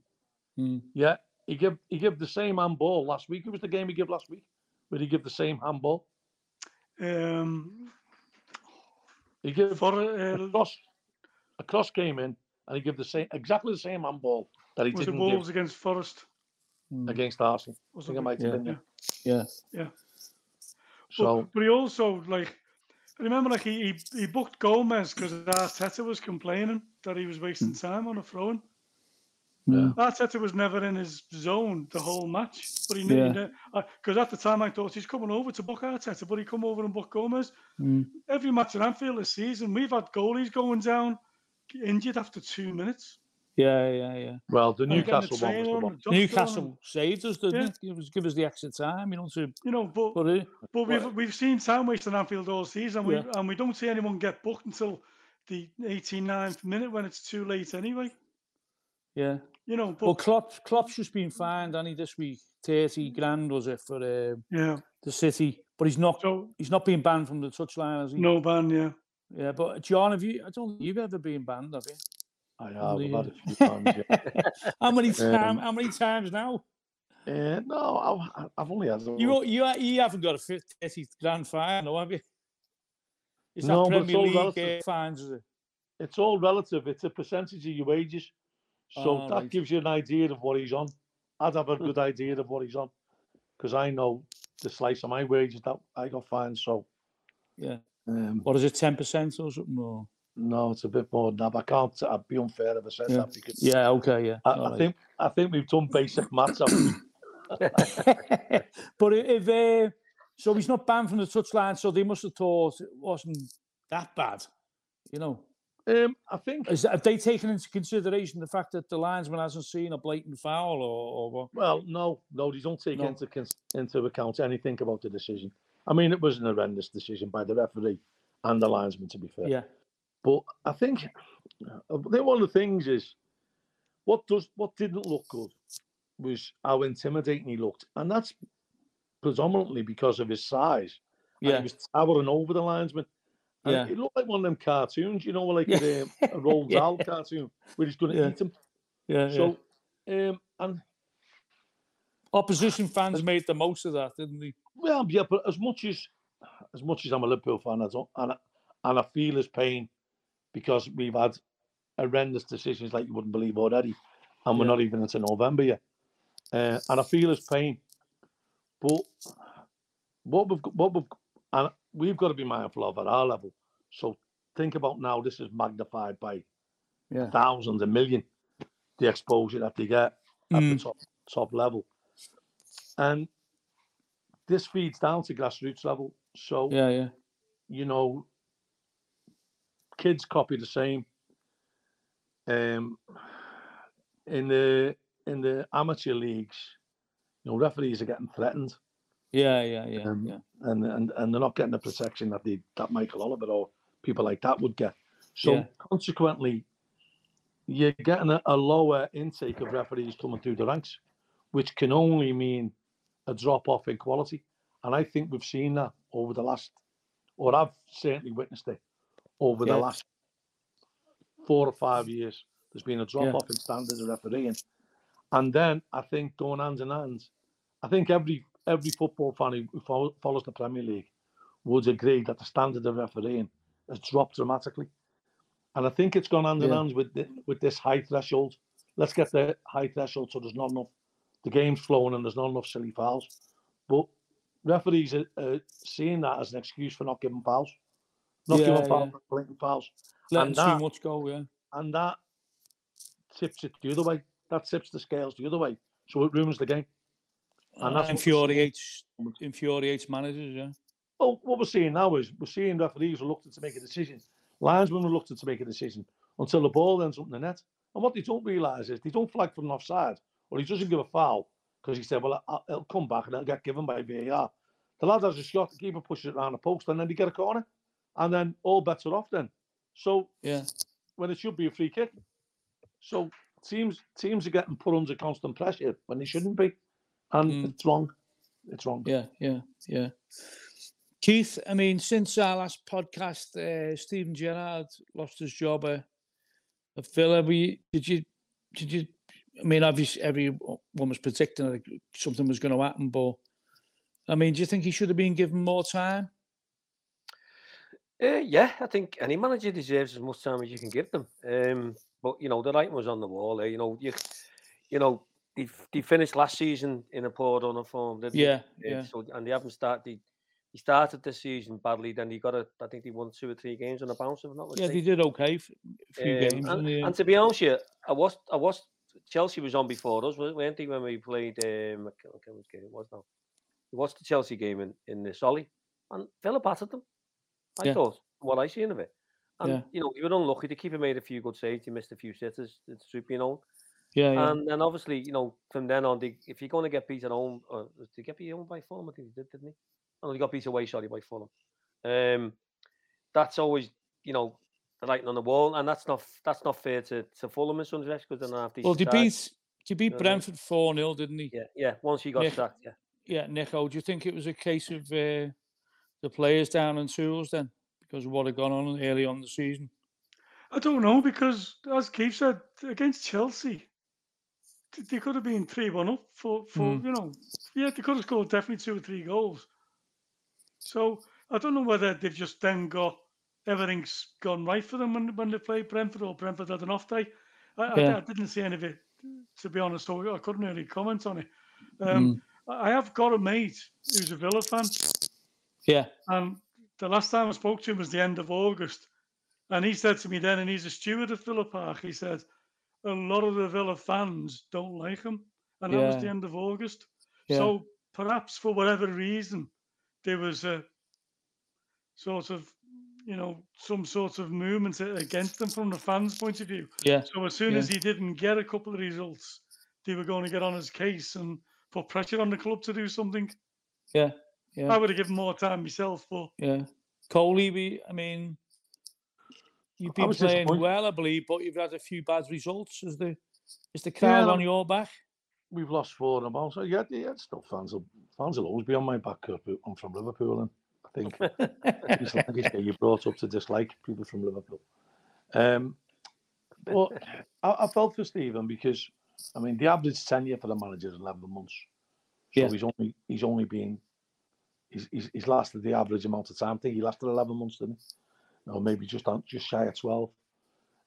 Yeah, he gave he gave the same handball last week. It was the game he gave last week, where he gave the same handball. um, He gave for a uh, cross, a cross came in, and he gave the same exactly the same handball that he was it didn't Wolves give against Forest? Mm. against Arsenal. I think it it might have Yeah. been. Yeah. Yeah. So but, but he also like I remember like he he, he booked Gomez because Arteta was complaining that he was wasting time on a throwing. Mm. Arteta was never in his zone the whole match, but he Yeah. knew because at the time I thought he's coming over to book Arteta, but he come over and book Gomez. Mm. Every match at Anfield this season, we've had goalies going down injured after two minutes. Yeah, yeah, yeah. well, the Newcastle the one was the trainer one. and the doctor on Newcastle and, saved us, didn't Yeah. it? Give us, give us the extra time, you know, to You know, but put it. But we've we've seen time wasting Anfield all season, we, Yeah. and we don't see anyone get booked until the 89th minute when it's too late anyway. Yeah. You know, but Well, Klopp, Klopp's just been fined, and he this week thirty grand was it for uh, yeah. the City, but he's not So he's not being banned from the touchline, has he? no ban, yeah. Yeah, but John, have you? I don't think you've ever been banned, have you? I have I've had a few times. Yeah. How many time? Um, how many times now? Uh, no, I've, I've only had. You you you haven't got a fif- thirty grand fine, no, have you? Is that No, but it's Premier all League uh, relative. fines? It? It's all relative. It's a percentage of your wages, so that right. gives you an idea of what he's on. I'd have a good idea of what he's on, because I know the slice of my wages that I got fined. So, Yeah. um, What is it? Ten percent or something? Or? no, it's a bit more than that. I can't. I'd be unfair if I said Yeah. that because Yeah. Okay. Yeah. I, I right. think I think we've done basic maths. but if uh, so, he's not banned from the touchline, so they must have thought it wasn't that bad, you know. Um, I think. Is that, have they taken into consideration the fact that the linesman hasn't seen a blatant foul, or, or what? Well, no, no, they don't take No. into cons- into account anything about the decision. I mean, it was an horrendous decision by the referee and the linesman, to be fair. Yeah, But I think I think one of the things is what does what didn't look good was how intimidating he looked, and that's predominantly because of his size. And Yeah. he was towering over the linesman. And Yeah. it looked like one of them cartoons, you know, like Yeah. a, a Roald Yeah. Dahl cartoon where he's going to Yeah. eat him. Yeah. So, um, and opposition fans made the most of that, didn't they? well, yeah, but as much as as much as I'm a Liverpool fan, I don't, and I, and I feel his pain because we've had horrendous decisions like you wouldn't believe already, and we're Yeah. not even into November yet. Uh, and I feel his pain, but what we've got- what we've and we've got to be mindful of at our level. So think about now. This is magnified by Yeah. thousands, a million, the exposure that they get at the Mm. top top level, and this feeds down to grassroots level. So Yeah, yeah. you know, kids copy the same. Um, in the in the amateur leagues, you know, referees are getting threatened, Yeah, yeah, yeah, Um, yeah. And and and they're not getting the protection that they that Michael Oliver or people like that would get. So Yeah. consequently, you're getting a, a lower intake of referees coming through the ranks, which can only mean a drop off in quality. And I think we've seen that over the last, or I've certainly witnessed it over Yeah. the last four or five years. There's been a drop Yeah. off in standards of refereeing, and then I think going hands in hands, I think every every football fan who follows the Premier League would agree that the standard of refereeing has dropped dramatically, and I think it's gone hand in Yeah. hand with the, with this high threshold. Let's get the high threshold so there's not enough, the game's flowing and there's not enough silly fouls, but referees are, are seeing that as an excuse for not giving fouls, not Yeah, giving yeah. fouls, blatant fouls Letting and too much go, yeah. and that tips it the other way. That tips the scales the other way. So it ruins the game. And that's what we're seeing. infuriates infuriates managers, yeah. Well, what we're seeing now is we're seeing referees reluctant to make a decision. Linesmen reluctant to make a decision until the ball ends up in the net. And what they don't realise is they don't flag for an offside or he doesn't give a foul because he said, well, it'll come back and it'll get given by VAR. The lad has a shot, the keeper pushes it around the post and then they get a corner. And then all bets are off then. So Yeah. when it should be a free kick. So teams teams are getting put under constant pressure when they shouldn't be, and Mm. it's wrong. It's wrong. Yeah, yeah, yeah. Keith, I mean, since our last podcast, uh, Steven Gerrard lost his job at, at Villa. We did you did you? I mean, obviously, everyone was predicting that something was going to happen, but I mean, do you think he should have been given more time? Uh, yeah, I think any manager deserves as much time as you can give them. Um, but you know, the writing was on the wall. There. You know, you, you know, they, they finished last season in a poor run of form. didn't they? Yeah, Uh, yeah, So and they haven't started. They, they started this season badly. Then they got a. I think they won two or three games on a bounce. If not yeah. They mistaken. did okay few Um, games. and, and to be honest, with you, I was, I was. Chelsea was on before us, weren't they? When we played, um, I can't remember which game it was now. Was the Chelsea game in in the Solly, and Villa battered them. I Yeah. thought what I seen of it, and Yeah. you know, you were unlucky. The keeper made a few good saves. He missed a few sitters. It's being known. Yeah, yeah, And then obviously, you know, from then on, they, if you're going to get beat at home, or did he get beat at home by Fulham? I think he did, didn't he? Oh, he got beat away, sorry, by Fulham. Um, that's always, you know, the writing on the wall, and that's not that's not fair to to Fulham in some because they're not half well, decent they sides. beat they beat know what I mean? Brentford four 0 didn't he? Yeah, yeah. Once he got Nick- sacked, yeah. Yeah, Nico, do you think it was a case of uh, the players down in tools then because of what had gone on early on in the season? I don't know because, as Keith said, against Chelsea, th- they could have been three one up for for Mm. you know, yeah, they could have scored definitely two or three goals. So I don't know whether they've just then got everything's gone right for them when when they play Brentford or Brentford had an off day. I, I- Yeah. I, didn't see any of it to be honest, so I couldn't really comment on it. Um, I I have got a mate who's a Villa fan. Yeah, And the last time I spoke to him was the end of August. And he said to me then, and he's a steward at Villa Park, he said, a lot of the Villa fans don't like him. And that was the end of August. yeah, So perhaps for whatever reason, there was a sort of, you know, some sort of movement against them from the fans' point of view. yeah, So as soon Yeah. as he didn't get a couple of results, they were going to get on his case and put pressure on the club to do something. yeah, yeah. I would have given more time myself, but Yeah, Coley. We, I mean, you've been playing well, I believe, but you've had a few bad results. Is the is the crowd Yeah. on your back? We've lost four in a row. So yeah, yeah, still fans will fans will always be on my back. 'cause I'm from Liverpool, and I think it's like you say, you're brought up to dislike people from Liverpool. Um, but I, I felt for Steven because I mean the average tenure for the manager is 11 months. So Yeah. he's only he's only been he's, he's he's lasted the average amount of time. I think he lasted 11 months, didn't he? Or maybe just on, just shy of 12.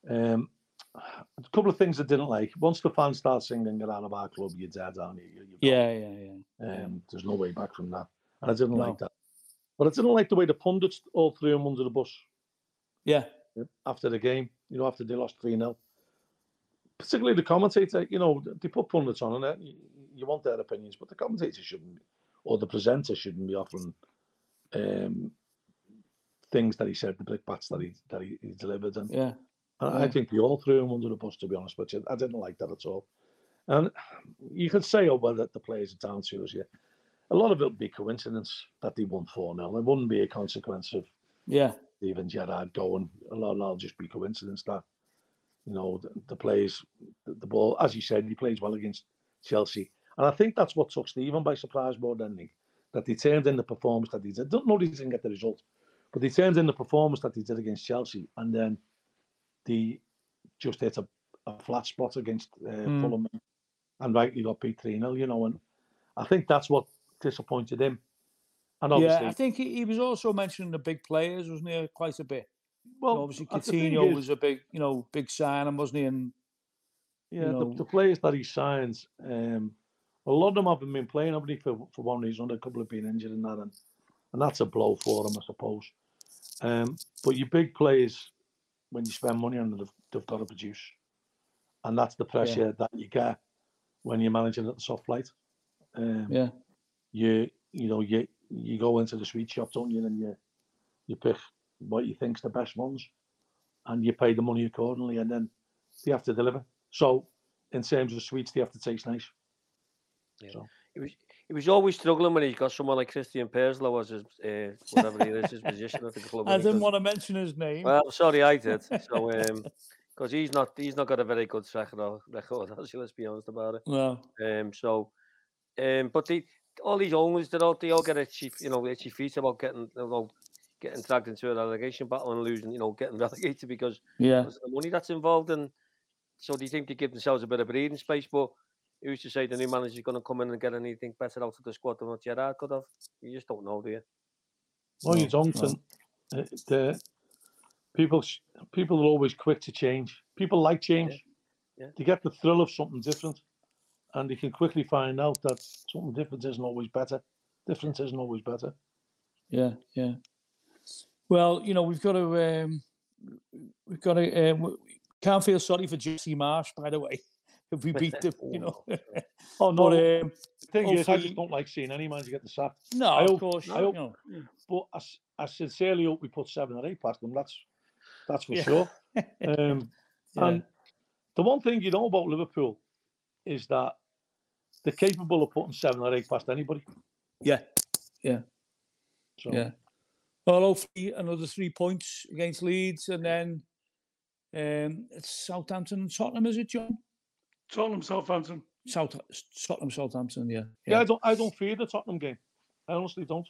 Um, a couple of things I didn't like. Once the fans start singing "Get out of our club," you're dead, aren't you? You're. Yeah, yeah, yeah. Um, there's no way back from that. And I didn't No. like that. But I didn't like the way the pundits all threw him under the bus Yeah, after the game, you know, after they lost 3 0. Particularly the commentator, you know, they put pundits on and. You, you want their opinions, but the commentator shouldn't be, or the presenter shouldn't be offering um, things that he said, the brickbats that he that he, he delivered. And yeah. I, I think we all threw him under the bus, to be honest with you. I didn't like that at all. And you could say, oh, well, that the players are down to us, yeah. A lot of it would be coincidence that they won 4 0. It wouldn't be a consequence of Yeah, even Gerrard going. A lot of will just be coincidence that, you know, the, the players, the, the ball, as you said, he plays well against Chelsea. And I think that's what took Steven by surprise more than anything, that he turned in the performance that he did. Don't know he didn't get the result, but he turns in the performance that he did against Chelsea. And then the just hit a, a flat spot against uh, Mm. Fulham and rightly got beat 3 0, you know. And I think that's what disappointed him. And obviously, yeah. I think he, he was also mentioning the big players, wasn't he? Quite a bit. well, obviously, Coutinho is- was a big, you know, big signing, wasn't he? And Yeah, you the, know. the players that he signs, um, a lot of them haven't been playing, haven't they, for, for one reason a couple have been injured and that, and, and that's a blow for them, I suppose. Um, but your big players, when you spend money on them, they've, they've got to produce, and that's the pressure that you get when you're managing at the soft light. Um, yeah, you you know you you go into the sweet shop, don't you, and you you pick what you think's the best ones, and you pay the money accordingly, and then they have to deliver. So in terms of sweets, they have to taste nice. Yeah. So He was he was always struggling when he got someone like Christian Purslow as his uh, whatever he is his position at the club. I didn't want to mention his name. Well, sorry, I did. So, um, because he's not he's not got a very good record, record, has? Let's be honest about it. no, Um, so, um, but the all these owners, they all they all get itchy, you know, itchy feet about getting, you know, getting dragged into a relegation battle and losing, you know, getting relegated because yeah, the money that's involved. And so they think they give themselves a bit of breathing space. But who's to say the new manager's going to come in and get anything better out of the squad than what Gerrard could have? You just don't know, do you? no, you don't. no. And uh, the people people are always quick to change. People like change. yeah. They get the thrill of something different, and they can quickly find out that something different isn't always better. Difference isn't always better. yeah, yeah. Well, you know, we've got to, um, we've got to. Um, we can't feel sorry for Jesse Marsch, by the way, if we beat them. You know, Oh but um, The thing is, I just don't like seeing any manager get the sack. no, I of hope- course, I you hope- know. But I sincerely hope we put seven or eight past them. That's that's for Yeah. sure. Um, Yeah. And the one thing you know about Liverpool is that they're capable of putting seven or eight past anybody. Yeah, yeah, So yeah. Well, hopefully another three points against Leeds, and then um, it's Southampton and Tottenham, is it, John? Tottenham, Southampton. South Tottenham, Southampton, yeah, yeah, I don't I don't fear the Tottenham game. I honestly don't.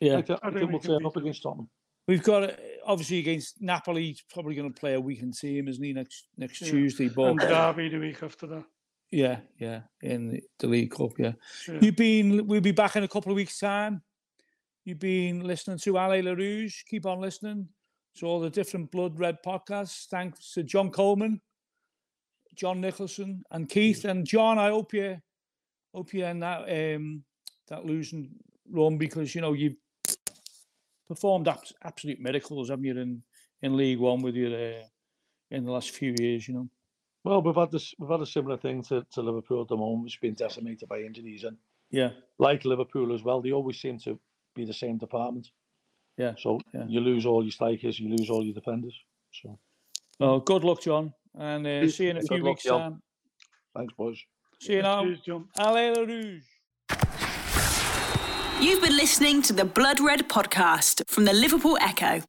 yeah. I, th- I I think think we we'll can turn beat up them. against Tottenham. We've got uh, obviously against Napoli. He's probably going to play a weekend team, isn't he? Next next Yeah. Tuesday, And but Derby the week after that. yeah, yeah, in the, the League Cup. Yeah, Yeah. you've been. We'll be back in a couple of weeks' time. You've been listening to Allez Les Rouges. Keep on listening to all the different Blood Red podcasts. Thanks to John Coleman, John Nicolson, and Keith. And John, I hope you hope you end that um, that losing run because you know you've performed abs- absolute miracles, haven't you, in, in League One with you there in the last few years, you know. Well, we've had this we've had a similar thing to, to Liverpool at the moment, which has been decimated by injuries and Yeah, like Liverpool as well, they always seem to be the same department. Yeah, So yeah. you lose all your strikers, you lose all your defenders. So well, good luck, John, and uh, see you in a few weeks' John. time. thanks, boys. See you now. Cheers, John. Allez, Rouge. You've been listening to the Blood Red podcast from the Liverpool Echo.